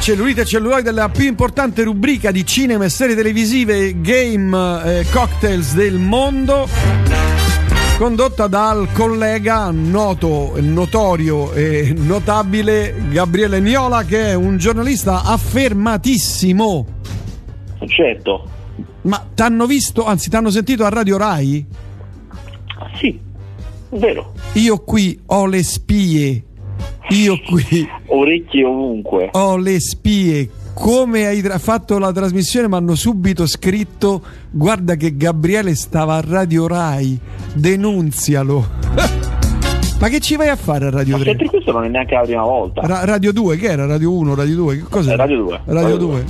cellulite e celluloide della più importante rubrica di cinema e serie televisive game eh, cocktails del mondo condotta dal collega noto, notorio e notabile Gabriele Niola che è un giornalista affermatissimo. Certo. Ma t'hanno visto, anzi t'hanno sentito a Radio Rai? sì vero. Io qui ho le spie io qui orecchie ovunque ho le spie come hai tra- fatto la trasmissione mi hanno subito scritto guarda che Gabriele stava a Radio Rai denunzialo ma che ci vai a fare a Radio ma 3? senti questo non è neanche la prima volta Ra- Radio 2 che era? Radio 1, Radio 2 che cos'è? Eh, Radio 2 Radio 2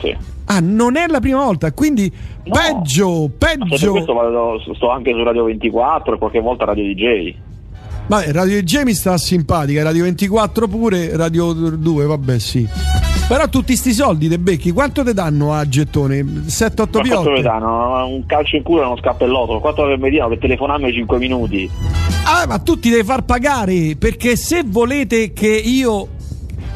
sì ah non è la prima volta quindi No. peggio Ma peggio questo vado- sto anche su Radio 24 e qualche volta Radio DJ Vabbè, Radio DJ mi sta simpatica, Radio 24 pure, Radio 2, vabbè sì. Però tutti sti soldi te becchi, quanto te danno a gettone? 7-8 ma quanto mi piotte? danno? un calcio in culo e uno scappellotto 4 ore al mattino per telefonarmi 5 minuti Ah, ma tu ti devi far pagare, perché se volete che io,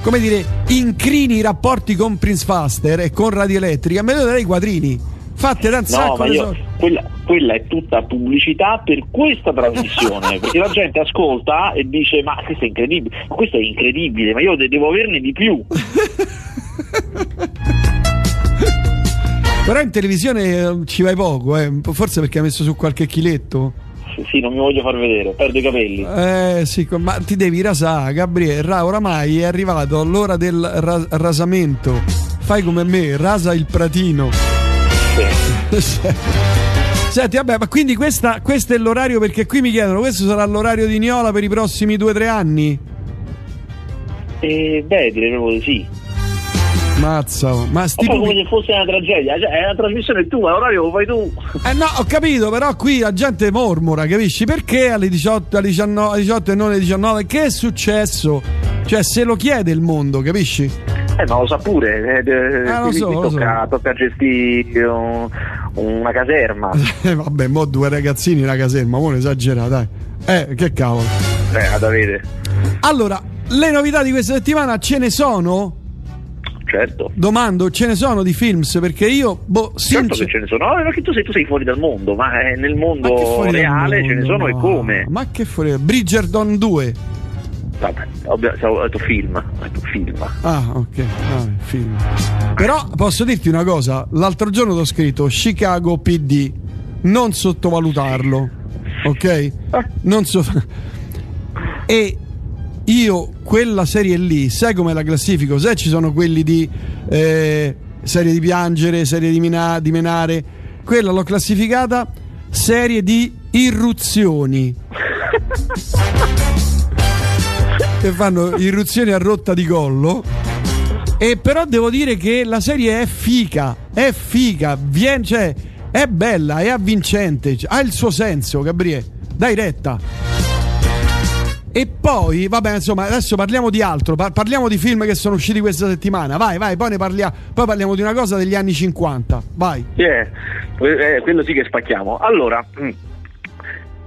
come dire, incrini i rapporti con Prince Faster e con Radio Elettrica, me ne dai i quadrini. Fate da un No, ma io, quella, quella è tutta pubblicità per questa trasmissione, perché la gente ascolta e dice ma questo è incredibile, ma questo è incredibile, ma io de- devo averne di più. Però in televisione eh, ci vai poco, eh. forse perché hai messo su qualche chiletto. Sì, non mi voglio far vedere, perdo i capelli. Eh sì, ma ti devi rasare, Gabriele. Ra- oramai è arrivato l'ora del ra- rasamento. Fai come me, rasa il pratino. Sì. Senti, vabbè, ma quindi questa, questo è l'orario perché qui mi chiedono, questo sarà l'orario di Niola per i prossimi 2-3 anni? E beh, direi proprio di sì. Mazza, ma sti come se fosse una tragedia, cioè, è una trasmissione tua, l'orario lo fai tu. Eh no, ho capito, però qui la gente mormora, capisci? Perché alle 18, alle 19, alle 18 e non alle 19? Che è successo? Cioè, se lo chiede il mondo, capisci? Eh, ma lo sa pure, eh, eh, Ah, lo so, lo tocca, tocca gestire un- una caserma. Eh, vabbè, mo due ragazzini in una caserma, mo ne esagera, dai. Eh, che cavolo. Eh, ad avere. Allora, le novità di questa settimana ce ne sono? Certo. Domando, ce ne sono di films? Perché io, boh, Certo sincer- che ce ne sono, no, perché tu sei, tu sei fuori dal mondo, ma eh, nel mondo reale ce ne mondo, sono no. e come? Ma che fuori? Bridgerton 2. Vabbè, ho detto film, ho detto film. Ah, ok, vabbè, film. Però posso dirti una cosa, l'altro giorno ti ho scritto Chicago PD, non sottovalutarlo, ok? Non so... E io quella serie lì, sai come la classifico? Sai ci sono quelli di eh, serie di piangere, serie di, mina- di menare, quella l'ho classificata serie di irruzioni. che fanno irruzioni a rotta di collo. E però devo dire che la serie è fica, è fica, vien- cioè, è bella, è avvincente, ha il suo senso, Gabriele. Dai retta. E poi, vabbè, insomma, adesso parliamo di altro, par- parliamo di film che sono usciti questa settimana. Vai, vai, poi ne parliamo. Poi parliamo di una cosa degli anni 50. Vai. Eh, eh, quello sì che spacchiamo. Allora, mm,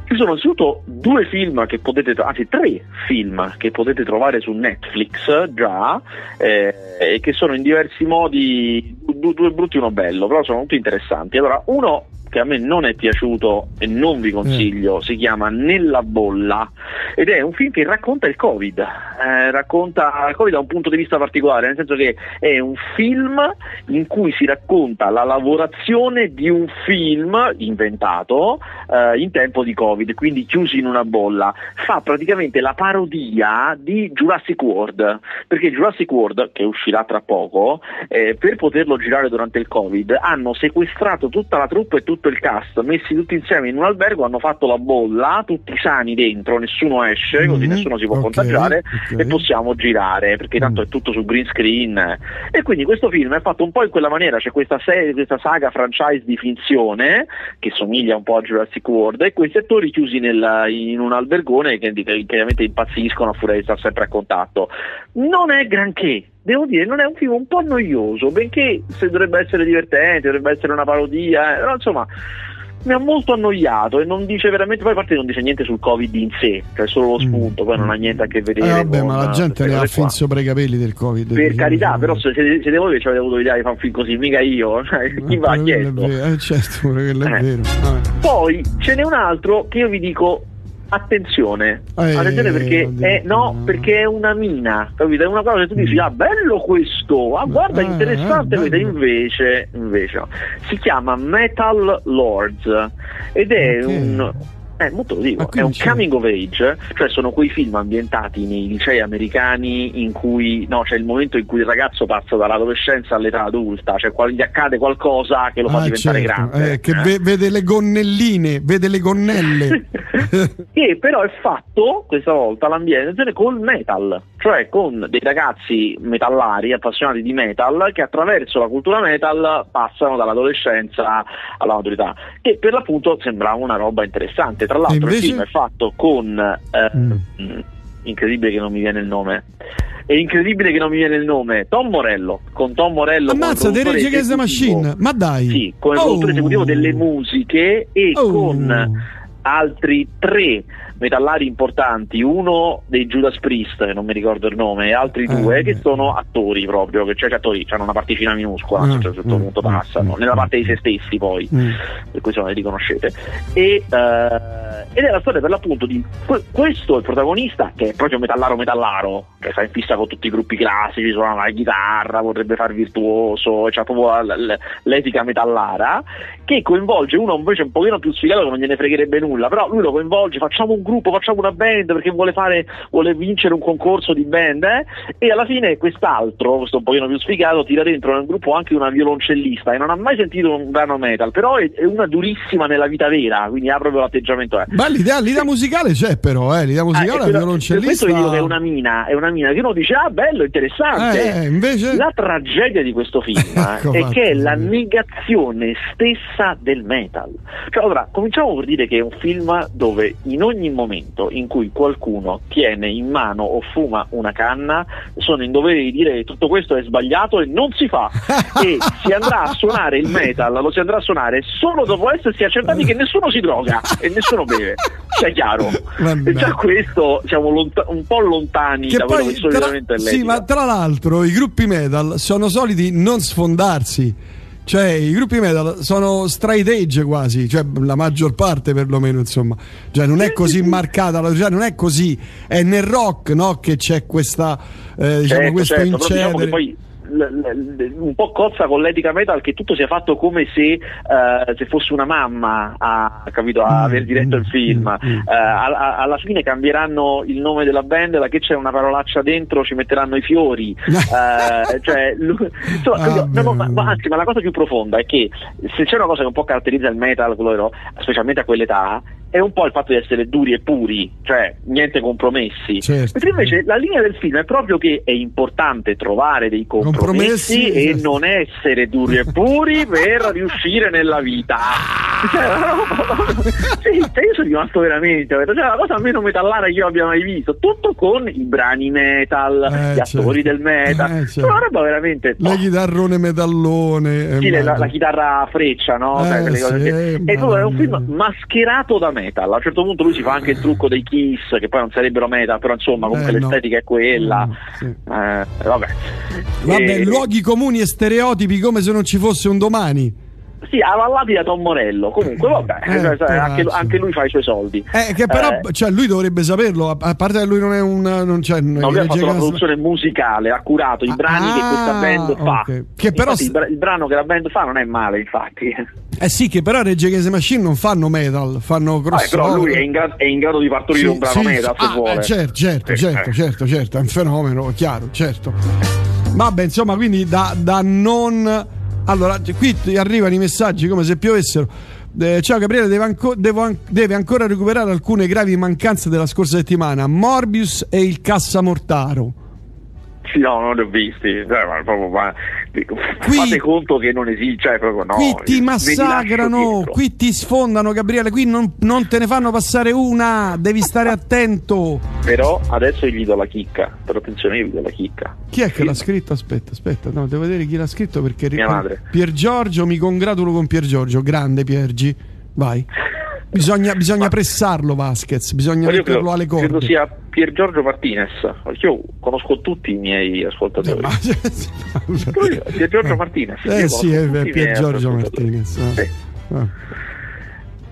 ci sono innanzitutto due film che potete, anzi tre film che potete trovare su Netflix già, eh, e che sono in diversi modi, du- due brutti e uno bello, però sono tutti interessanti. Allora, uno che a me non è piaciuto e non vi consiglio, si chiama Nella bolla ed è un film che racconta il Covid, eh, racconta il Covid da un punto di vista particolare, nel senso che è un film in cui si racconta la lavorazione di un film inventato eh, in tempo di Covid, quindi chiusi in una bolla. Fa praticamente la parodia di Jurassic World, perché Jurassic World, che uscirà tra poco, eh, per poterlo girare durante il Covid, hanno sequestrato tutta la troupe e tutto il cast, messi tutti insieme in un albergo, hanno fatto la bolla, tutti sani dentro, nessuno esce, così Mhm, nessuno si può ok, contagiare ok. e possiamo girare, perché tanto Mm. è tutto su green screen. E quindi questo film è fatto un po' in quella maniera, c'è questa serie, questa saga franchise di finzione che somiglia un po' a Jurassic World e questi attori chiusi nel- in un albergone che, che chiaramente impazziscono a furia di stare sempre a contatto. Non è granché, devo dire, non è un film un po' noioso, benché se dovrebbe essere divertente, dovrebbe essere una parodia, eh, però insomma mi ha molto annoiato e non dice veramente, poi a parte non dice niente sul Covid in sé, cioè solo lo spunto, mm. poi non ha niente a che vedere. Eh, vabbè, ma la gente ne ha fin sopra i capelli del Covid. Per carità, però se siete voi che ci avete avuto l'idea di fare un film così, mica io, cioè, chi va a chiesto. Eh, certo, quello è eh. vero. Vabbè. Poi ce n'è un altro che io vi dico attenzione, eh, attenzione perché è, no, perché è una mina, capito? È una cosa che tu dici, ah bello questo, ah guarda, eh, interessante, eh, invece, invece si chiama Metal Lords ed è okay. un eh, molto lo dico, è un c'è... coming of age, cioè sono quei film ambientati nei licei americani in cui no, c'è il momento in cui il ragazzo passa dall'adolescenza all'età adulta, cioè qual- gli accade qualcosa che lo fa ah, diventare certo. grande. Eh, che eh? v- vede le gonnelline, vede le gonnelle. che però è fatto questa volta l'ambientazione col metal, cioè con dei ragazzi metallari appassionati di metal che attraverso la cultura metal passano dall'adolescenza alla maturità, che per l'appunto sembrava una roba interessante tra l'altro invece... il film è fatto con eh, mm. incredibile che non mi viene il nome è incredibile che non mi viene il nome Tom Morello con Tom Morello ammazza The Rage Against the Machine ma dai sì come oh. produttore esecutivo delle musiche e oh. con altri tre metallari importanti, uno dei Judas Priest, che non mi ricordo il nome, e altri eh, due che sono attori proprio, che cioè attori hanno una particina minuscola, mm, cioè, a un certo mm, punto mm, passano, mm, nella parte di se stessi poi, mm. per cui insomma li conoscete. E, uh, ed è la storia per l'appunto di questo il protagonista, che è proprio metallaro metallaro, che sta in fissa con tutti i gruppi classici, suona la chitarra, vorrebbe far virtuoso, c'ha proprio l'etica metallara, che coinvolge uno invece un pochino più sfigato che non gliene fregherebbe nulla, però lui lo coinvolge, facciamo un gruppo, facciamo una band perché vuole, fare, vuole vincere un concorso di band eh? e alla fine quest'altro, questo un pochino più sfigato, tira dentro nel gruppo anche una violoncellista e non ha mai sentito un brano metal, però è, è una durissima nella vita vera, quindi ha proprio l'atteggiamento. Eh. Ma l'idea, l'idea musicale c'è però, eh? l'idea musicale ah, è violoncellista. Questo vi dico che è una mina, è una mina che uno dice ah bello, interessante. Eh, invece... La tragedia di questo film ecco, è che è la negazione stessa del metal. Cioè, allora, cominciamo per dire che è un film dove in ogni momento in cui qualcuno tiene in mano o fuma una canna sono in dovere di dire che tutto questo è sbagliato e non si fa. E si andrà a suonare il metal lo si andrà a suonare solo dopo essersi accertati che nessuno si droga e nessuno beve. Sia chiaro. E già questo siamo lonta- un po' lontani che da poi, quello che solitamente tra, è sì ma tra l'altro i gruppi metal sono soliti non sfondarsi cioè, i gruppi metal sono straight age quasi, cioè la maggior parte perlomeno, insomma. Cioè, non è così marcata la cioè, non è così. È nel rock, no? Che c'è questa, eh, diciamo, certo, questo certo, incedere. Diciamo poi un po' cozza con l'etica metal che tutto sia fatto come se, uh, se fosse una mamma a, capito, a aver diretto il film. Uh, alla, alla, fine cambieranno il nome della band, da che c'è una parolaccia dentro ci metteranno i fiori. uh, cioè, insomma, ah, no, no, ma, ma, anzi, ma la cosa più profonda è che se c'è una cosa che un po' caratterizza il metal, quello, specialmente a quell'età, è un po' il fatto di essere duri e puri, cioè niente compromessi. Certo. Mentre invece la linea del film è proprio che è importante trovare dei compromessi, compromessi e esatto. non essere duri e puri per riuscire nella vita. Cioè, sì, io sono rimasto veramente, cioè, la cosa meno metallare che io abbia mai visto, tutto con i brani metal, eh, gli attori certo. del metal, eh, certo. una roba veramente... La chitarrone metallone. Sì, la, la, chitarra freccia, no? Eh, sì, che... E tu è un film mascherato da metal. A un certo punto lui si fa anche il trucco dei Kiss, che poi non sarebbero metal, però insomma comunque eh, l'estetica no. è quella. Mm, sì. eh, vabbè. Vabbè, e... luoghi comuni e stereotipi come se non ci fosse un domani. Sì, avallati da Tom Morello. Comunque, vabbè, eh, cioè, anche, anche, lui fa i suoi soldi. Eh, che però, eh, cioè, lui dovrebbe saperlo. A parte che lui non è un. Non, cioè, no, lui ha fatto la produzione musicale, ha curato i brani ah, che questa ah, band fa. Okay. Che però, infatti, il, brano che la band fa non è male, infatti. Eh sì, che però Regge Against Machine non fanno metal, fanno cross. Ah, però lui è in, gra- è in, grado di partorire sì, un brano sì, metal, se ah, vuole. Eh, certo, certo, certo, certo, certo, è un fenomeno, chiaro, certo. Vabbè, insomma, quindi da, da non allora, qui arrivano i messaggi come se piovessero. Eh, ciao Gabriele, deve, anco, devo, deve, ancora recuperare alcune gravi mancanze della scorsa settimana. Morbius e il Cassamortaro. Sì, no, non li ho visti. Cioè, ma proprio, ma, qui, fate conto che non esiste. Cioè, proprio, no, qui ti massacrano, qui ti sfondano, Gabriele. Qui non, non, te ne fanno passare una. Devi stare attento. Però adesso gli do la chicca. Però attenzione, io gli do la chicca. Chi è che l'ha scritto? Aspetta, aspetta, no, devo vedere chi l'ha scritto perché Mia madre. Pier Giorgio, mi congratulo con Pier Giorgio. Grande Piergi. vai. Bisogna, bisogna pressarlo Vasquez, bisogna Ma metterlo credo, alle credo corde. sia Pier Giorgio Martinez. perché Io conosco tutti i miei ascoltatori. Ma- Pier Giorgio Martinez. Eh sì, è Pier Giorgio. Martinez. eh. Ah.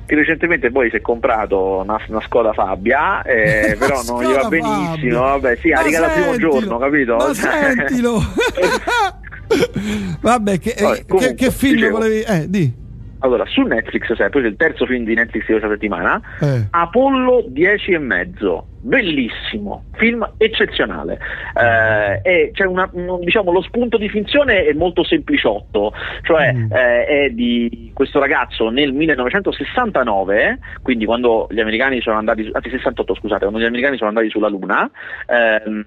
Che recentemente poi si è comprato una, una Skoda Fabbia, eh, però non gli va benissimo. Fabia. Vabbè, sì, ha Ma regalato il primo giorno, capito? Ma sentilo. Vabbè, che, Vabbè, eh, comunque, che, che film dicevo. volevi? Eh, di. Allora, su Netflix, sempre il terzo film di Netflix di questa settimana, Eh. Apollo 10 e mezzo. Bellissimo, film eccezionale. Eh, e c'è una, un- diciamo, lo spunto di finzione è molto sempliciotto, cioè Mm. eh, è di questo ragazzo nel 1969, quindi quando gli americani sono andati, anzi 68 scusate, quando gli americani sono andati sulla Luna, ehm,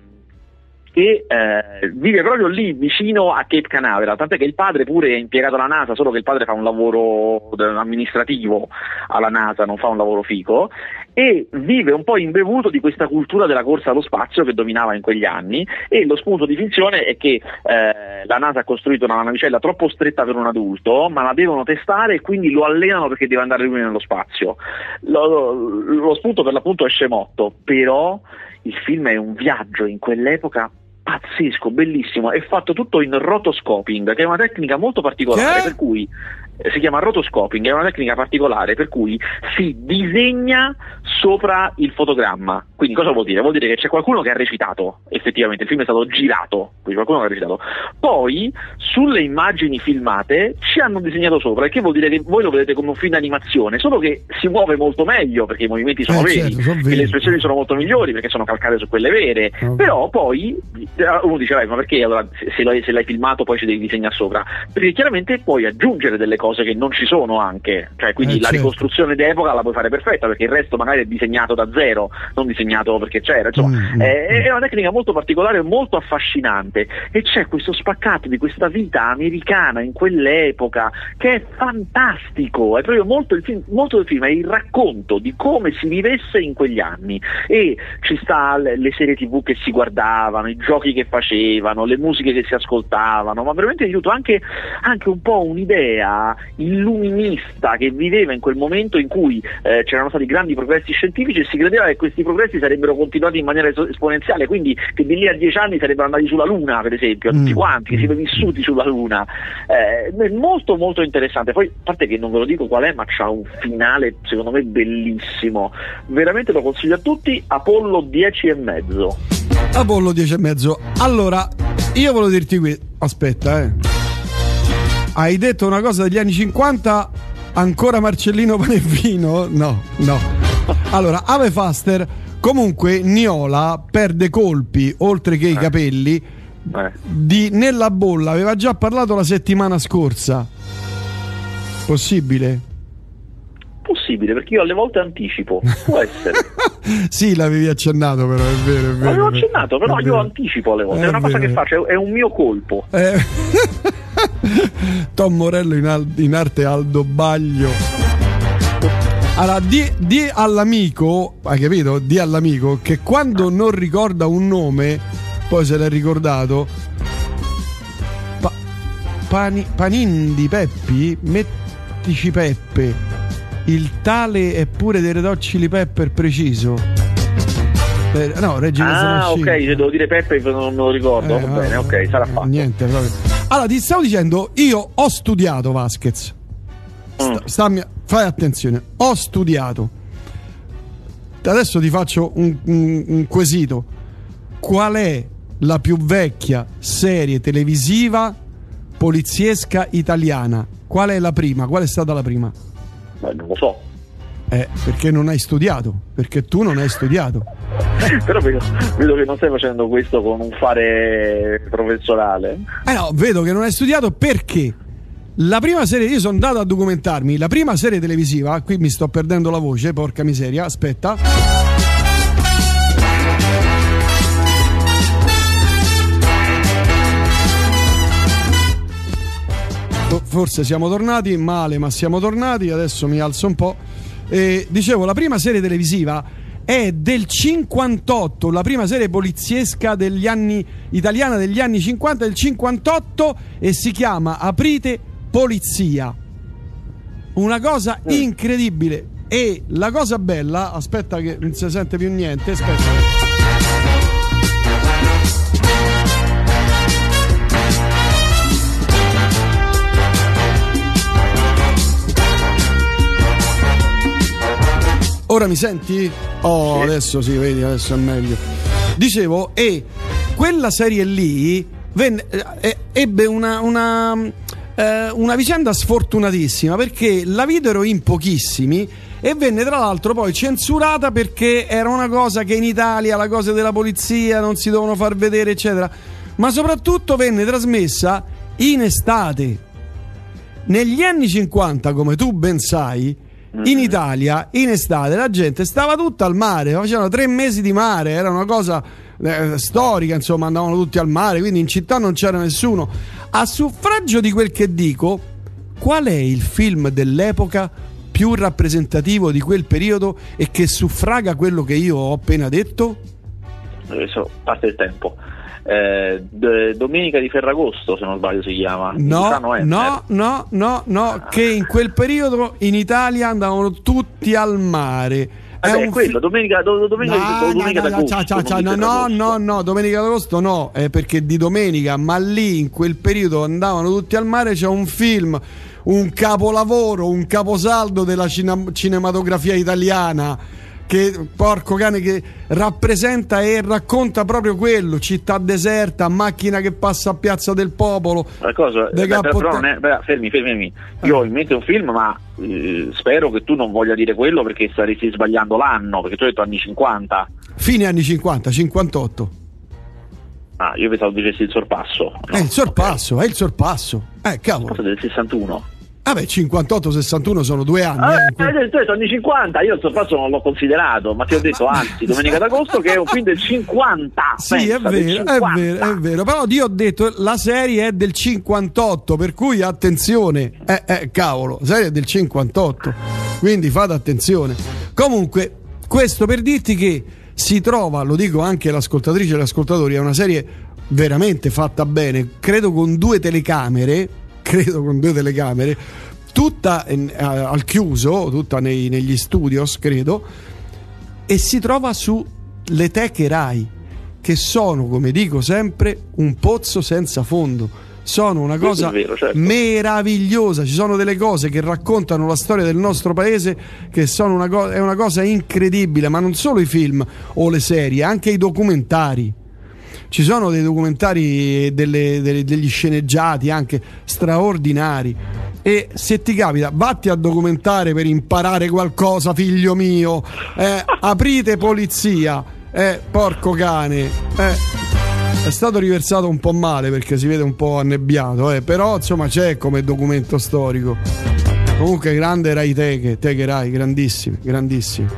che eh, vive proprio lì vicino a Cape Canaveral, tant'è che il padre pure è impiegato alla NASA, solo che il padre fa un lavoro amministrativo alla NASA, non fa un lavoro fico, e vive un po' imbevuto di questa cultura della corsa allo spazio che dominava in quegli anni e lo spunto di finzione è che eh, la NASA ha costruito una navicella troppo stretta per un adulto, ma la devono testare e quindi lo allenano perché deve andare lui nello spazio. Lo, lo spunto per l'appunto è scemotto, però il film è un viaggio in quell'epoca pazzesco, bellissimo, è fatto tutto in rotoscoping, che è una tecnica molto particolare, Che? per cui si chiama rotoscoping, è una tecnica particolare per cui si disegna sopra il fotogramma. Quindi cosa vuol dire? Vuol dire che c'è qualcuno che ha recitato, effettivamente, il film è stato girato, quindi qualcuno che ha recitato. Poi sulle immagini filmate ci hanno disegnato sopra, il che vuol dire che voi lo vedete come un film d'animazione, solo che si muove molto meglio perché i movimenti sono Eh, veri, certo, sono e veri. le espressioni sono molto migliori perché sono calcate su quelle vere. Ok. Però poi uno dice, "Beh, ma perché allora se, se l'hai, se l'hai filmato poi ci devi disegnare sopra? Perché chiaramente puoi aggiungere delle cose che non ci sono anche, cioè quindi Eh, la certo. ricostruzione d'epoca la puoi fare perfetta perché il resto magari è disegnato da zero, non disegnato perché c'era, insomma, Mm, mm, è, è una tecnica molto particolare e molto affascinante. E c'è questo spaccato di questa vita americana in quell'epoca che è fantastico, è proprio molto, il film, molto del film è il racconto di come si vivesse in quegli anni. E ci sta le, le serie tv che si guardavano, i giochi che facevano, le musiche che si ascoltavano, ma veramente di tutto, anche, anche un po' un'idea illuminista che viveva in quel momento in cui eh, c'erano stati grandi progressi scientifici e si credeva che questi progressi sarebbero continuati in maniera es- esponenziale, quindi che di lì a dieci anni sarebbero andati sulla Luna, per esempio, tutti Mm. quanti, che si sono vissuti sulla Luna. Eh, molto molto interessante. Poi, a parte che non ve lo dico qual è, ma c'ha un finale secondo me bellissimo. Veramente lo consiglio a tutti. Apollo 10 e mezzo. Apollo 10 e mezzo. Allora, io volevo dirti qui. Aspetta, eh. Hai detto una cosa degli anni 50? Ancora Marcellino Panevino? No, no. Allora, Ave Faster. Comunque, Niola perde colpi oltre che i capelli. Eh. Di Nella bolla aveva già parlato la settimana scorsa. Possibile? Possibile, perché io alle volte anticipo. Può essere. sì, l'avevi accennato, però è vero. È vero L'avevo accennato, però io anticipo alle volte. È È una cosa vero. che faccio, è un mio colpo. Eh, Tom Morello in, al- in arte Aldo Baglio. Allora, di, di all'amico, hai capito? Di all'amico che quando non ricorda un nome, poi se l'è ricordato. Pa- pani- Panindi Peppi, mettici Peppe. Il tale è pure dei Red Chili Pepper preciso. Eh, no, Regina Ah, ok, se devo dire Peppe non me lo ricordo. Eh, Va bene, ah, ok, sarà fatto. Niente, proprio. Allora, ti stavo dicendo, io ho studiato Vasquez. Sta- Mm. stammi- fai attenzione, ho studiato. Adesso ti faccio un, un- un quesito. Qual è la più vecchia serie televisiva poliziesca italiana? Qual è la prima? Qual è stata la prima? Beh, non lo so. Eh, perché non hai studiato? Perché tu non hai studiato. Però vedo, vedo che non stai facendo questo con un fare professorale. Eh no, vedo che non hai studiato perché la prima serie, io sono andato a documentarmi, la prima serie televisiva, qui mi sto perdendo la voce, porca miseria, aspetta. Fo- Forse siamo tornati, male ma siamo tornati, adesso mi alzo un po'. E dicevo, la prima serie televisiva è del 58, la prima serie poliziesca degli anni, italiana degli anni 50, del 58 e si chiama Aprite Polizia. una cosa mm. incredibile. E la cosa bella, aspetta che non si sente più niente, aspetta. Ora mi senti? Oh, sì. adesso sì, vedi, adesso è meglio. Dicevo, e quella serie lì venne, eh, ebbe una, una, eh, una vicenda sfortunatissima perché la videro in pochissimi e venne tra l'altro poi censurata perché era una cosa che in Italia, la cosa della polizia, non si dovevano far vedere, eccetera. Ma soprattutto venne trasmessa in estate. Negli anni 50, come tu ben sai, in mm-hmm. Italia in estate la gente stava tutta al mare, facevano tre mesi di mare, era una cosa eh, storica, insomma, andavano tutti al mare, quindi in città non c'era nessuno. A suffragio di quel che dico, qual è il film dell'epoca più rappresentativo di quel periodo e che suffraga quello che io ho appena detto? Adesso parte il tempo eh, Domenica di Ferragosto, se non sbaglio si chiama. No, no, no, no, no, ah. che in quel periodo in Italia andavano tutti al mare. È un quello, fi- domenica, do, domenica, no, domenica no, d'agosto. No, no, no, no, domenica d'agosto no, è perché di domenica, ma lì in quel periodo andavano tutti al mare, c'è un film, un capolavoro, un caposaldo della cine- cinematografia italiana che porco cane che rappresenta e racconta proprio quello città deserta macchina che passa a Piazza del Popolo la cosa beh, però è, beh, fermi fermi io ho in mente un film ma eh, spero che tu non voglia dire quello perché staresti sbagliando l'anno perché tu hai detto anni 50 fine anni 50 58 Ah, io pensavo dicessi il sorpasso. No, è il sorpasso, okay. è il sorpasso. Eh, cavolo. Cosa del 61? Vabbè, 58-61 sono due anni. Ah, eh, hai detto, detto anni 50, io il sorpasso non l'ho considerato, ma ti ho detto anzi, Domenica d'Agosto che è un film del 50. Sì, pensa, è vero, 50. è vero, è vero. Però io ho detto la serie è del 58, per cui attenzione. Eh, eh, cavolo, la serie è del 58. Quindi fate attenzione. Comunque, questo per dirti che si trova, lo dico anche all'ascoltatrice e agli ascoltatori, è una serie veramente fatta bene, credo con due telecamere credo con due telecamere, tutta in, uh, al chiuso, tutta nei, negli studios, credo, e si trova sulle teche RAI, che sono, come dico sempre, un pozzo senza fondo. Sono una cosa vero, certo. meravigliosa, ci sono delle cose che raccontano la storia del nostro paese che sono una è una cosa incredibile, ma non solo i film o le serie, anche i documentari ci sono dei documentari, delle, delle, degli sceneggiati anche straordinari. E se ti capita, vatti a documentare per imparare qualcosa, figlio mio. Eh, aprite polizia. Eh, porco cane. Eh. È stato riversato un po' male perché si vede un po' annebbiato, eh. però insomma c'è come documento storico. Comunque grande Rai Teche, Teche Rai, grandissimi, grandissimi.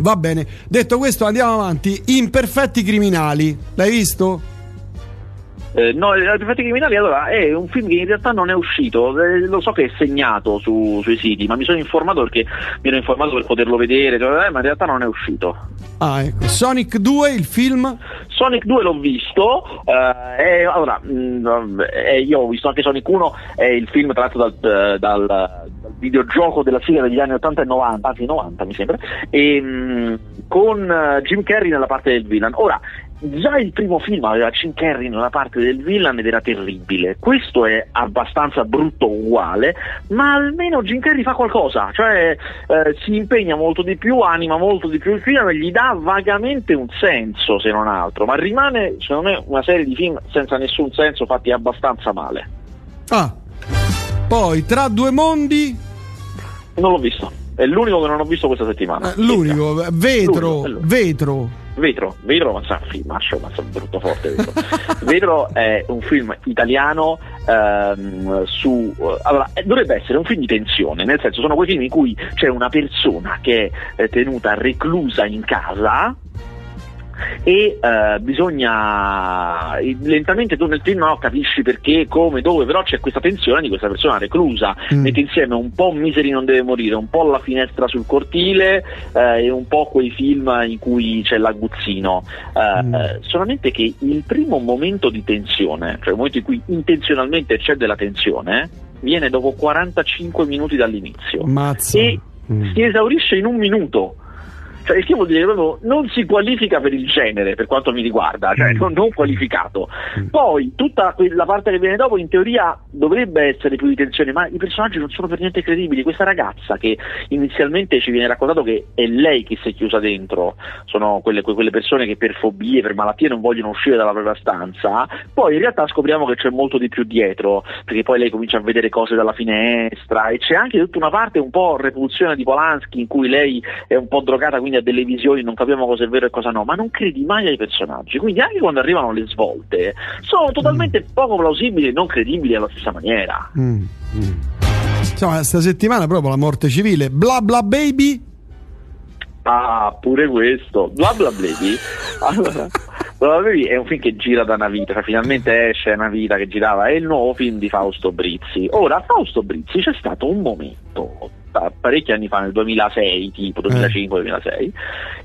Va bene, detto questo andiamo avanti. Imperfetti criminali, l'hai visto? Eh, no, I Perfetti Criminali allora è un film che in realtà non è uscito, eh, lo so che è segnato su, sui siti, ma mi sono informato perché mi ero informato per poterlo vedere, cioè, eh, ma in realtà non è uscito. Ah, ecco. Sonic 2, il film? Sonic 2 l'ho visto, eh, allora, mh, mm, eh, io ho visto anche Sonic 1, è il film tratto dal, dal, dal videogioco della sigla degli anni 80 e 90, anzi 90 mi sembra, e, mh, mm, con uh, Jim Carrey nella parte del villain. Ora, già il primo film aveva Jim Carrey nella parte del villain ed era terribile. Questo è abbastanza brutto uguale, ma almeno Jim Carrey fa qualcosa, cioè eh, si impegna molto di più, anima molto di più il film, gli dà vagamente un senso se non altro, ma rimane secondo me una serie di film senza nessun senso fatti abbastanza male. Ah. Poi tra due mondi non l'ho visto. È l'unico che non ho visto questa settimana. Eh, l'unico, vetro, l'unico, vetro. Vetro, Vetro, ma sa, filmaccio, ma sa brutto forte Vetro. Vetro è un film italiano ehm, su... Allora, eh, dovrebbe essere un film di tensione, nel senso sono quei film in cui c'è una persona che è tenuta reclusa in casa e uh, bisogna lentamente tu nel film no, capisci perché, come, dove, però c'è questa tensione di questa persona reclusa, mm. mette insieme un po' Misery non deve morire, un po' La finestra sul cortile uh, e un po' quei film in cui c'è l'aguzzino. Uh, mm. solamente che il primo momento di tensione, cioè il momento in cui intenzionalmente c'è della tensione, viene dopo 45 minuti dall'inizio Mazza. e mm. si esaurisce in un minuto cioè, il che vuol dire che proprio non si qualifica per il genere per quanto mi riguarda, cioè mm. non, non, qualificato. Mm. Poi tutta la parte che viene dopo in teoria dovrebbe essere più di tensione, ma i personaggi non sono per niente credibili. Questa ragazza che inizialmente ci viene raccontato che è lei che si è chiusa dentro, sono quelle, quelle persone che per fobie, per malattie non vogliono uscire dalla propria stanza, poi in realtà scopriamo che c'è molto di più dietro, perché poi lei comincia a vedere cose dalla finestra e c'è anche tutta una parte un po' repulsione di Polanski in cui lei è un po' drogata, quindi a delle visioni, non capiamo cosa è vero e cosa no, ma non credi mai ai personaggi. Quindi anche quando arrivano le svolte, sono totalmente mm. poco plausibili e non credibili alla stessa maniera. Mm. Mm. Insomma, questa settimana proprio la morte civile. Bla bla baby. Ah, pure questo. Bla bla baby. Allora. Bla Baby è un film che gira da una vita, cioè finalmente esce una vita che girava, è il nuovo film di Fausto Brizzi. Ora, Fausto Brizzi c'è stato un momento parecchi anni fa, nel 2006, tipo 2005-2006, eh.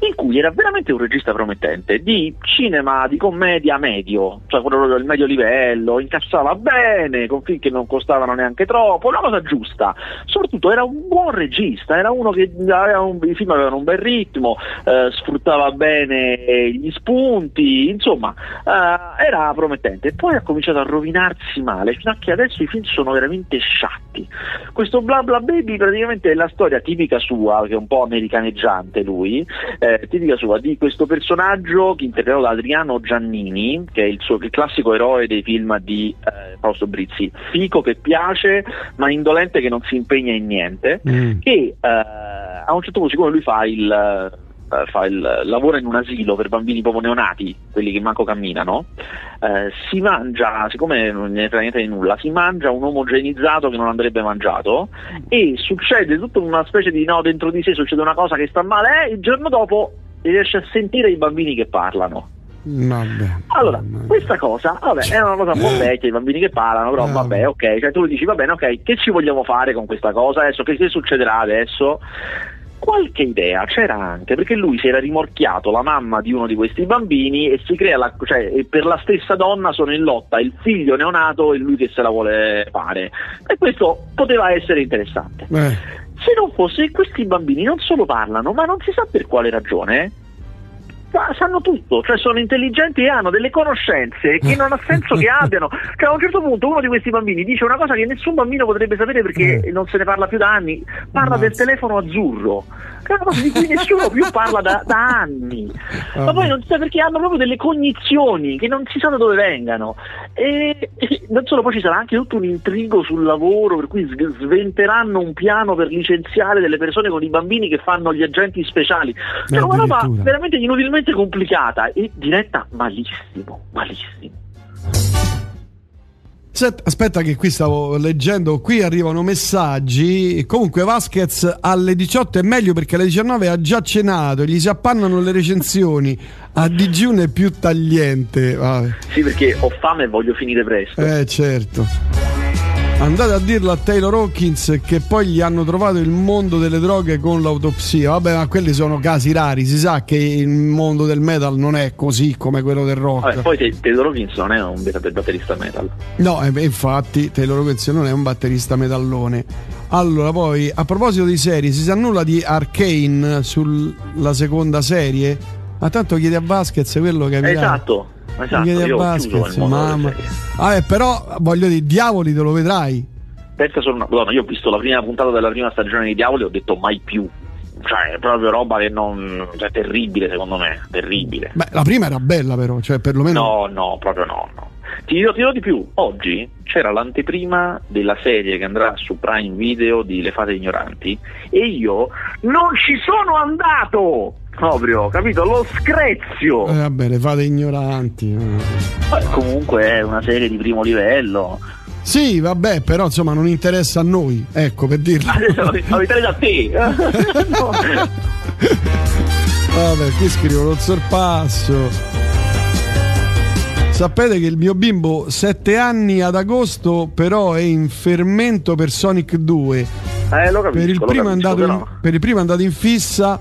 in cui era veramente un regista promettente di cinema, di commedia medio, cioè quello del medio livello, incassava bene, con film che non costavano neanche troppo, una cosa giusta. Soprattutto era un buon regista, era uno che aveva un, i film avevano un bel ritmo, eh, sfruttava bene gli spunti, insomma, eh, era promettente. Poi ha cominciato a rovinarsi male, fino a che adesso i film sono veramente sciatti. Questo Bla Bla Baby praticamente praticamente è la storia tipica sua, che è un po' americaneggiante lui, eh, tipica sua di questo personaggio che interpretato da Adriano Giannini, che è il, suo, il classico eroe dei film di eh, Fausto Brizzi, fico che piace ma indolente che non si impegna in niente, mm. che eh, a un certo punto siccome lui fa il fa il, lavora in un asilo per bambini proprio neonati, quelli che manco camminano, eh, si mangia, siccome non ne frega niente di nulla, si mangia un omogenizzato che non andrebbe mangiato e succede tutta una specie di no, dentro di sé succede una cosa che sta male e il giorno dopo riesce a sentire i bambini che parlano. Vabbè, allora, vabbè. questa cosa vabbè, è una cosa un po' vecchia, i bambini che parlano, però vabbè, ok, cioè tu dici va bene, ok, che ci vogliamo fare con questa cosa adesso? Che, che succederà adesso? Qualche idea c'era anche perché lui si era rimorchiato la mamma di uno di questi bambini e si crea la, cioè, per la stessa donna sono in lotta il figlio neonato e lui che se la vuole fare e questo poteva essere interessante eh. se non fosse questi bambini non solo parlano ma non si sa per quale ragione sanno tutto, cioè sono intelligenti e hanno delle conoscenze che non ha senso che abbiano. Cioè a un certo punto uno di questi bambini dice una cosa che nessun bambino potrebbe sapere perché eh. non se ne parla più da anni, parla del telefono azzurro cosa di cui nessuno più parla da, da anni. Ma poi non si sa perché hanno proprio delle cognizioni che non si sa da dove vengano. E, e non solo, poi ci sarà anche tutto un intrigo sul lavoro, per cui sventeranno un piano per licenziare delle persone con i bambini che fanno gli agenti speciali. Cioè, una roba veramente inutilmente complicata e diretta malissimo, malissimo. Aspetta che qui stavo leggendo, qui arrivano messaggi. Comunque Vasquez alle 18 è meglio perché alle 19 ha già cenato, gli si appannano le recensioni. A digiuno è più tagliente. Vabbè. Sì, perché ho fame e voglio finire presto. Eh, certo. Andate a dirlo a Taylor Hawkins che poi gli hanno trovato il mondo delle droghe con l'autopsia. Vabbè, ma quelli sono casi rari. Si sa che il mondo del metal non è così come quello del rock. Vabbè, poi Taylor Hawkins non è un batterista metal. No, infatti, Taylor Hawkins non è un batterista metallone. Allora, poi a proposito di serie, si sa nulla di Arcane sulla seconda serie? Ma tanto chiede a Vasquez quello che Esatto. Esatto, io Vasquez, mamma. Ah, però voglio dire, diavoli te lo vedrai. Pensa solo una Madonna, io ho visto la prima puntata della prima stagione di Diavoli e ho detto mai più. Cioè, è proprio roba che non. cioè, terribile secondo me. Terribile. Beh, la prima era bella, però, cioè, perlomeno. No, no, proprio no, no. Ti dirò, ti dirò di più, oggi c'era l'anteprima della serie che andrà su Prime Video di Le Fate Ignoranti e io non ci sono andato! Proprio, capito? Lo screzio. Eh, vabbè, le fate ignoranti. Eh, comunque è una serie di primo livello. Sì, vabbè, però insomma non interessa a noi, ecco per dirlo. non interessa a te. no. Vabbè, qui scrivo lo sorpasso. Sapete che il mio bimbo 7 anni ad agosto però è in fermento per Sonic 2. Eh, capisco, per, il capisco, in, per il primo è andato in fissa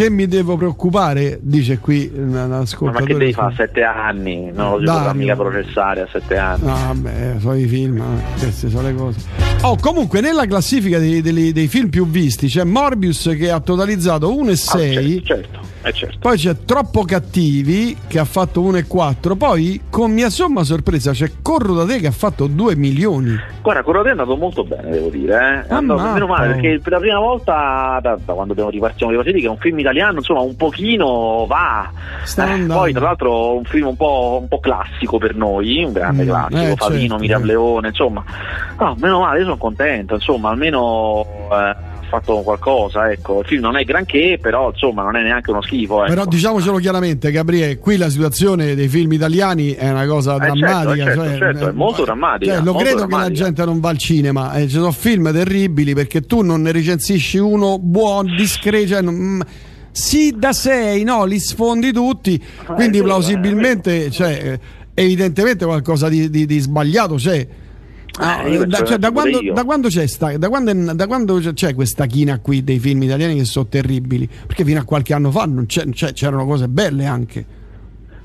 Perché mi devo preoccupare? Dice qui l'ascoltatore. Ma che devi fare sette anni? Non lo potrà mica processare a sette anni. No, vabbè, sono i film, eh, queste sono le cose. Oh, comunque nella classifica dei, dei, dei film più visti c'è Morbius che ha totalizzato 1,6. Ah, certo, certo. Eh certo. Poi c'è Troppo Cattivi che ha fatto 1,4. Poi, con mia somma sorpresa, c'è Corro da te che ha fatto 2 milioni. Guarda, Corro da te è andato molto bene, devo dire. Eh. Andato meno male perché per la prima volta, da, da quando abbiamo ripartiamo ripartiti, che è un film italiano, insomma, un pochino va. Eh, poi, tra l'altro, un film un po', un po classico per noi, un grande mm, classico. Eh, Favino, certo, Miriam Leone, insomma. No, meno male, io sono contento, insomma, almeno. Eh, fatto qualcosa, ecco. Il film non è granché, però insomma non è neanche uno schifo. Ecco. Però diciamocelo chiaramente, Gabriele, qui la situazione dei film italiani è una cosa eh certo, drammatica. Certo, cioè, certo, è molto drammatica. Cioè, lo molto credo drammatica. che la gente non va al cinema, eh, ci sono film terribili perché tu non ne recensisci uno buono, discreto. Cioè, non, sì, da sei, no, li sfondi tutti, eh, quindi plausibilmente, cioè, evidentemente qualcosa di, di, di sbagliato c'è. Ah, eh, da, cioè, da, quando, da, quando, c'è sta, da, quando, da quando c'è questa china qui dei film italiani che sono terribili? Perché fino a qualche anno fa c'erano cose belle anche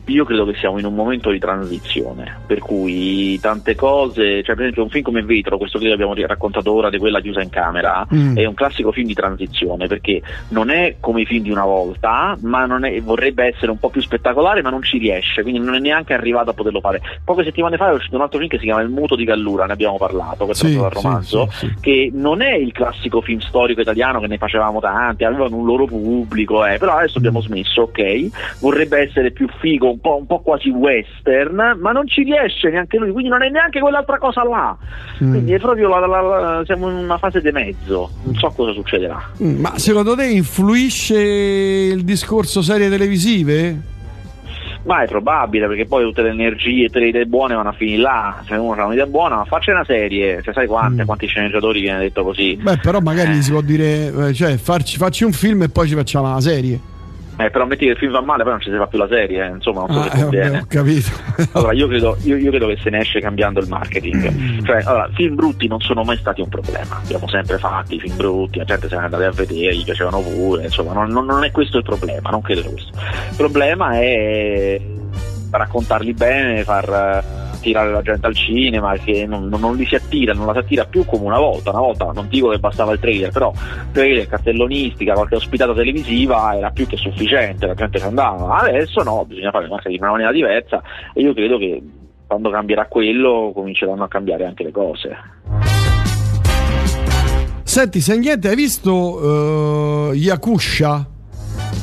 io credo che siamo in un momento di transizione, per cui tante cose, cioè per esempio un film come Vetro, questo che abbiamo raccontato ora di quella chiusa in camera, mm. è un classico film di transizione perché non è come i film di una volta, ma è, vorrebbe essere un po' più spettacolare, ma non ci riesce, quindi non è neanche arrivato a poterlo fare. Poche settimane fa è uscito un altro film che si chiama Il muto di Gallura, ne abbiamo parlato, questo sì, è un romanzo, sì, sì, che non è il classico film storico italiano che ne facevamo tanti, avevano un loro pubblico, eh, però adesso abbiamo smesso, ok, vorrebbe essere più figo un po', un po', quasi western, ma non ci riesce neanche lui, quindi non è neanche quell'altra cosa là. Mm. Quindi è proprio la, la, la, siamo in una fase di mezzo, non so cosa succederà. Mm, ma secondo te influisce il discorso serie televisive? Ma è probabile perché poi tutte le energie, tutte le idee buone vanno a finire là. Se uno ha un'idea buona, ma faccia una serie, se sai quante, mm. quanti sceneggiatori viene detto così. Beh, però magari eh. si può dire, eh, cioè, farci, facci un film e poi ci facciamo la serie. Eh, però metti che il film va male, poi non ci si fa più la serie, eh. insomma, non so ah, se conviene. Eh, ho capito. allora, io credo, io, io credo, che se ne esce cambiando il marketing. Mm. Cioè, allora, film brutti non sono mai stati un problema. Abbiamo sempre fatti film brutti, la gente se ne è andata a vedere, gli piacevano pure, insomma, non, non, è questo il problema, non credo questo. Il problema è raccontarli bene, far attirare la gente al cinema, che non, non, li si attira, non la si attira più come una volta. Una volta non dico che bastava il trailer, però trailer, cartellonistica, qualche ospitata televisiva era più che sufficiente, la gente ci andava. Adesso no, bisogna fare cose in una maniera diversa e io credo che quando cambierà quello cominceranno a cambiare anche le cose. Senti, se niente, hai visto uh, Yakusha?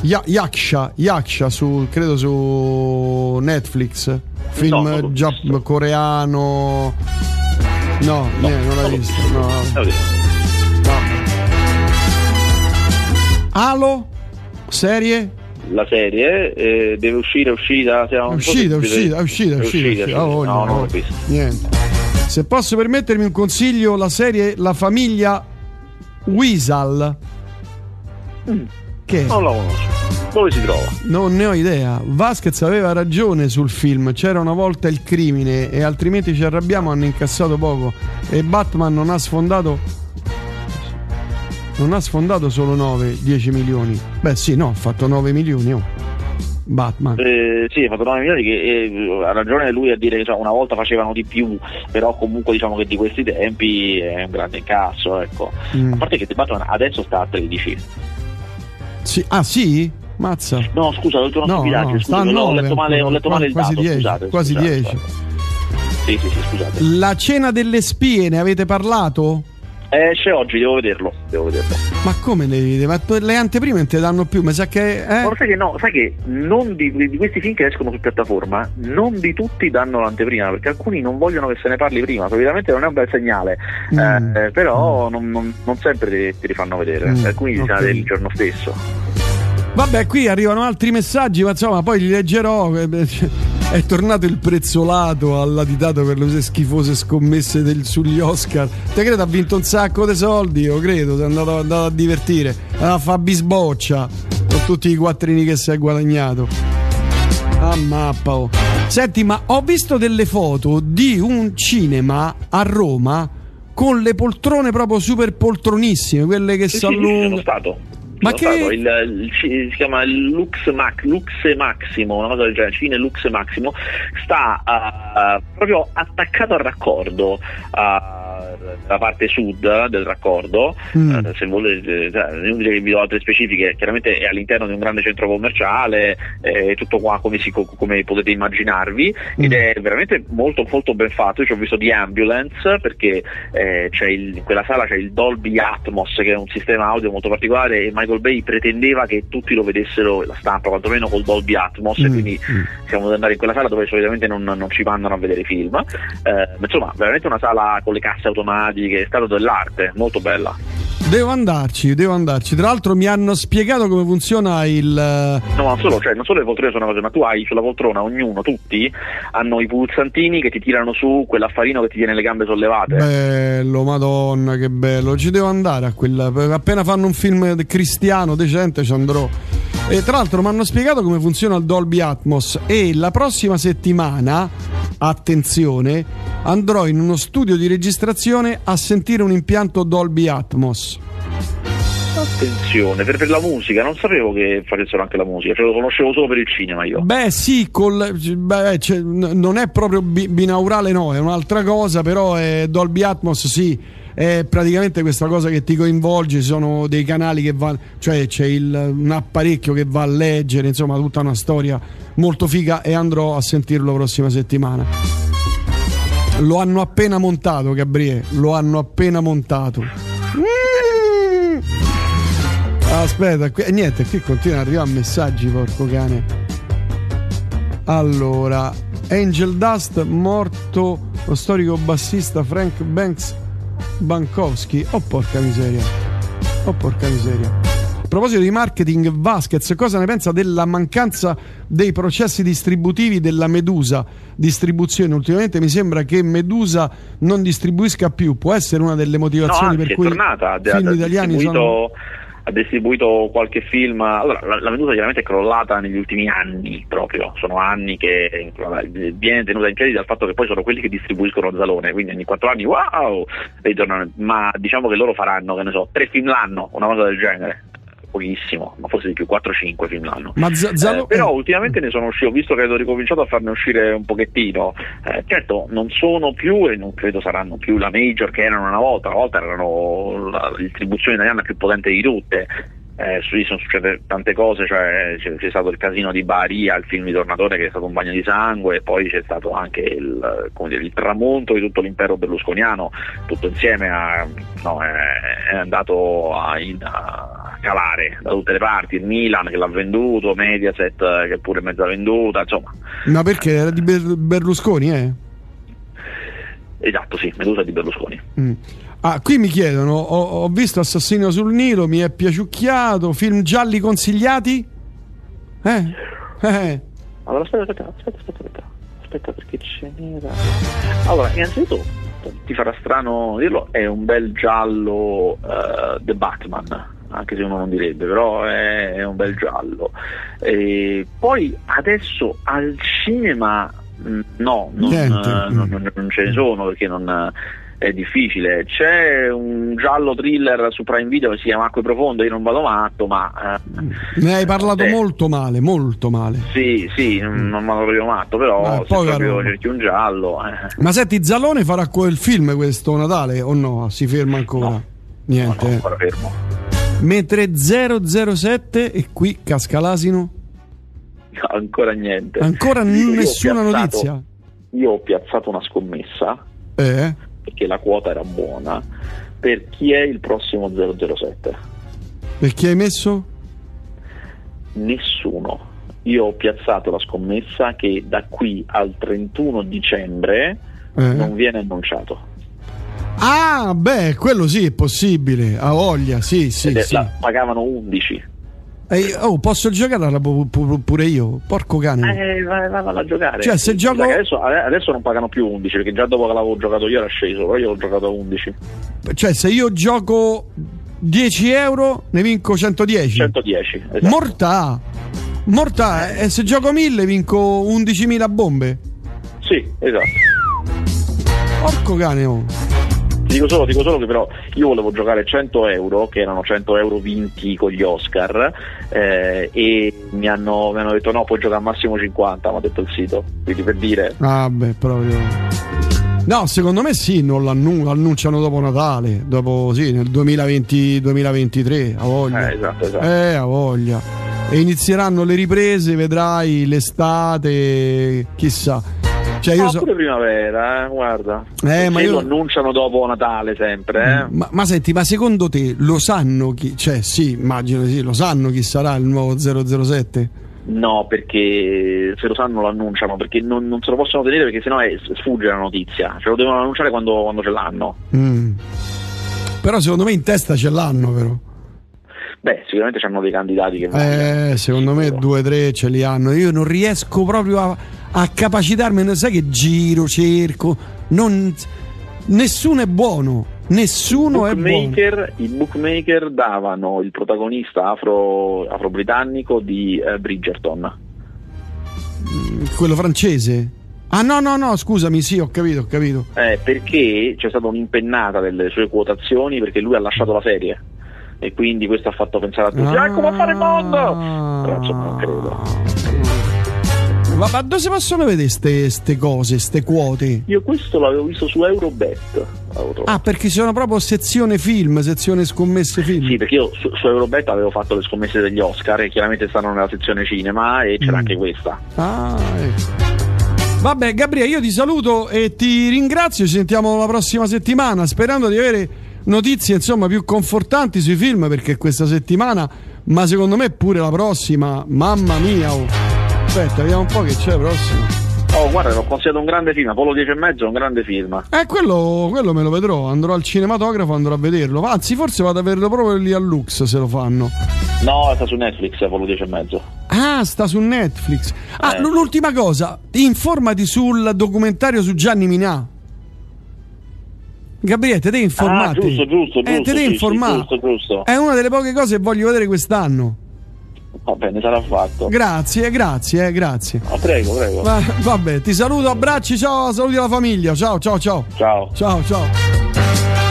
Ya- Yaksha, Yaksha su, credo su Netflix film già coreano. No, no, eh, non l'hai visto no. no. Halo serie? La serie eh, deve uscire è uscita è uscita, uscita, è uscita, è uscita, Oh, no, no, niente. Se posso permettermi un consiglio la serie La famiglia Weasel. Mm. che non la conosco dove si trova? Non ne ho idea. Vasquez aveva ragione sul film. C'era una volta il crimine e altrimenti ci arrabbiamo. Hanno incassato poco. E Batman non ha sfondato. Non ha sfondato solo 9-10 milioni. Beh, sì, no, ha fatto 9 milioni. Oh. Batman. Eh, sì, ha fatto 9 milioni che eh, ha ragione lui a dire che cioè, una volta facevano di più, però comunque diciamo che di questi tempi è un grande incasso, ecco. Mm. A parte che Batman adesso sta a 13. Sì. Ah sì? Mazza. No, scusa, ho detto una no, stupidaggine, no, scusa, ho letto male, ho letto male il quasi dato, 10, scusate, quasi 10. Sì, sì, sì, scusate. La cena delle spie, ne avete parlato? Esce oggi, devo vederlo, devo vederlo. Ma come le vede? Ma le anteprime non te danno più, mi sa che. Eh? Forse che no, sai che non di, di, questi film che escono su piattaforma, non di tutti danno l'anteprima, perché alcuni non vogliono che se ne parli prima, solitamente non è un bel segnale. Mm. Eh, però mm. non, non, non, sempre ti, ti rifanno vedere, mm. alcuni okay. si il giorno stesso. Vabbè, qui arrivano altri messaggi, ma insomma, poi li leggerò. È tornato il prezzolato al latitato per le schifose scommesse del, sugli Oscar. Te credo ha vinto un sacco di soldi, io credo, si è andato, andato a divertire. A fa bisboccia con tutti i quattrini che si è guadagnato. A mappa. Oh. Senti, ma ho visto delle foto di un cinema a Roma con le poltrone proprio super poltronissime, quelle che sì, si allungano. Sì, sono stato Ma che... Il, il, si chiama Lux, Mac, Lux Maximo, una cosa del genere, Cine Lux Maximo, sta uh, proprio attaccato al raccordo. Uh, la parte sud del raccordo, mm. eh, se volete, cioè, inutile che vi do altre specifiche, chiaramente è all'interno di un grande centro commerciale, è tutto qua come, si, come potete immaginarvi, mm. ed è veramente molto molto ben fatto. Io ci ho visto di Ambulance perché eh, il, in quella sala c'è il Dolby Atmos che è un sistema audio molto particolare e Michael Bay pretendeva che tutti lo vedessero la stampa, quantomeno col Dolby Atmos, mm. e quindi mm. siamo andare in quella sala dove solitamente non, non ci mandano a vedere film. Eh, insomma, veramente una sala con le casse automatiche, è stato dell'arte, molto bella. Devo andarci, devo andarci. Tra l'altro mi hanno spiegato come funziona il. Eh, no, non solo, cioè, non solo le poltrone sono cose, ma tu hai sulla poltrona, ognuno, tutti, hanno i pulsantini che ti tirano su quell'affarino che ti tiene le gambe sollevate. Bello, madonna, che bello. Ci devo andare a quella. Appena fanno un film cristiano decente ci andrò. E tra l'altro mi hanno spiegato come funziona il Dolby Atmos e la prossima settimana, attenzione, andrò in uno studio di registrazione a sentire un impianto Dolby Atmos. Attenzione, per, per, la musica, non sapevo che facessero anche la musica, cioè lo conoscevo solo per il cinema io. Beh sì, col, beh, cioè, non è proprio binaurale no, è un'altra cosa, però è Dolby Atmos sì è praticamente questa cosa che ti coinvolge, ci sono dei canali che vanno, cioè c'è il, un apparecchio che va a leggere, insomma tutta una storia molto figa e andrò a sentirlo la prossima settimana. Lo hanno appena montato, Gabriele, lo hanno appena montato. Mm. Aspetta, qui, niente, qui continua ad arrivare messaggi, porco cane. Allora, Angel Dust, morto lo storico bassista Frank Banks Bankowski. Oh porca miseria. Oh porca miseria. A proposito di marketing, Vasquez, cosa ne pensa della mancanza dei processi distributivi della Medusa distribuzione? Ultimamente mi sembra che Medusa non distribuisca più. Può essere una delle motivazioni no, per cui i film italiani sono ha distribuito qualche film. Allora, la, la Medusa chiaramente è crollata negli ultimi anni proprio, sono anni che viene tenuta in piedi dal fatto che poi sono quelli che distribuiscono Zalone, quindi ogni quattro anni wow, ritornano, ma diciamo che loro faranno, che ne so, tre film l'anno, una cosa del genere pochissimo, ma forse di più 4-5 film l'anno. Ma Z- Zalo- eh, però ultimamente ne sono uscito, ho visto che ho ricominciato a farne uscire un pochettino. Eh, certo, non sono più e non credo saranno più la major che erano una volta, una volta erano la distribuzione italiana più potente di tutte eh, su lì sono successe tante cose, cioè, c'è, c'è, stato il casino di Baria, il film di Tornatore che è stato un bagno di sangue, e poi c'è stato anche il, dire, il tramonto di tutto l'impero berlusconiano, tutto insieme a, no, è, è, andato a, in, a, calare da tutte le parti, il Milan che l'ha venduto, Mediaset che pure è mezza venduta, insomma. Ma perché era di Berlusconi, eh? Esatto, sì, Medusa di Berlusconi. Mm. Ah, qui mi chiedono, ho, ho, visto Assassino sul Nilo, mi è piaciucchiato, film gialli consigliati? Eh? eh. Allora, aspetta, aspetta, aspetta, aspetta, aspetta, aspetta perché ce n'era... Allora, innanzitutto, ti farà strano dirlo, è un bel giallo uh, The Batman, anche se uno non direbbe, però è, è un bel giallo. E poi adesso al cinema mm, no, non, non, non, non ce ne sono perché non è difficile. C'è un giallo thriller su Prime Video che si chiama Acque Profonde, io non vado matto, ma... Eh, ne hai parlato eh, molto male, molto male. Sì, sì, non vado proprio matto, però se proprio cerchi un giallo... Eh. Ma senti, Zalone farà quel film questo Natale o no? Si ferma ancora? No. Niente. No, no, ancora fermo. Mentre 007 e qui casca l'asino? No, ancora niente. Ancora nessuna piazzato, notizia? Io ho piazzato una scommessa. Eh? perché la quota era buona, per chi è il prossimo 007. Per chi hai messo? Nessuno. Io ho piazzato la scommessa che da qui al 31 dicembre eh. non viene annunciato. Ah, beh, quello sì è possibile, ha voglia, sì, sì. Ed sì. pagavano 11. Eh, oh, posso giocarla pure io? Porco cane. Eh, vai, vai, a giocare. Cioè, se gioco... adesso, adesso, non pagano più 11, perché già dopo che l'avevo giocato io era sceso, però io l'ho giocato a 11. Cioè, se io gioco 10 euro, ne vinco 110. 110, esatto. Mortà! Mortà, e se gioco 1000 vinco 11.000 bombe. Sì, esatto. Porco cane, oh. Dico solo, dico solo che però io volevo giocare 100 euro, che erano 100 euro vinti con gli Oscar, eh, e mi hanno, mi hanno, detto no, puoi giocare al massimo 50, mi ha detto il sito. Quindi per dire. Ah, beh, proprio. No, secondo me sì, non l'annun- annunciano dopo Natale, dopo sì, nel 2020-2023, a voglia. Eh, esatto, esatto. Eh, a voglia. E inizieranno le riprese, vedrai l'estate, chissà. Cioè io ah, so... pure primavera, eh, guarda. Eh, ma io... lo annunciano dopo Natale sempre. Eh. Ma, ma, senti, ma secondo te lo sanno chi... Cioè sì, immagino sì, lo sanno chi sarà il nuovo 007? No, perché se lo sanno lo annunciano, perché non, non se lo possono tenere perché sennò è, sfugge la notizia. Ce lo devono annunciare quando, quando ce l'hanno. Mm. Però secondo me in testa ce l'hanno però. Beh, sicuramente hanno dei candidati che... Eh, secondo me due o tre ce li hanno. Io non riesco proprio a a capacitarmi, sai che giro, cerco, non, nessuno è buono, nessuno è buono. I bookmaker davano il protagonista afro, afro-britannico di uh, Bridgerton. Mm, quello francese? Ah no, no, no, scusami, sì, ho capito, ho capito. Eh, perché c'è stata un'impennata delle sue quotazioni perché lui ha lasciato la serie e quindi questo ha fatto pensare a tutti, ah, come fare il mondo! Però insomma non credo. Ma, ma dove si possono vedere queste cose, queste quote? Io questo l'avevo visto su Eurobet. Ah, perché sono proprio sezione film, sezione scommesse film. Sì, perché io su, su Eurobet avevo fatto le scommesse degli Oscar e chiaramente stanno nella sezione cinema e c'era mm. anche questa. Ah, ecco. Vabbè, Gabriele, io ti saluto e ti ringrazio. Ci sentiamo la prossima settimana, sperando di avere notizie insomma più confortanti sui film perché questa settimana, ma secondo me pure la prossima, mamma mia. Oh. Aspetta, vediamo un po' che c'è prossimo. Oh, guarda, l'ho consigliato un grande film. Apollo 10 e mezzo è un grande film. Eh, quello, quello, me lo vedrò. Andrò al cinematografo, andrò a vederlo. Anzi, forse vado a vederlo proprio lì al Lux se lo fanno. No, sta su Netflix, Apollo 10 e mezzo. Ah, sta su Netflix. Ah, eh. l'ultima cosa, informati sul documentario su Gianni Minà. Gabriele, te devi informare. Ah, giusto, giusto, eh, giusto. te devi informare. Giusto, giusto. È una delle poche cose che voglio vedere quest'anno. Va bene, sarà fatto. Grazie, grazie, grazie. Ah, prego, prego. Va, vabbè, ti saluto, abbracci, ciao, saluti alla famiglia. Ciao, ciao, ciao. Ciao. Ciao, ciao.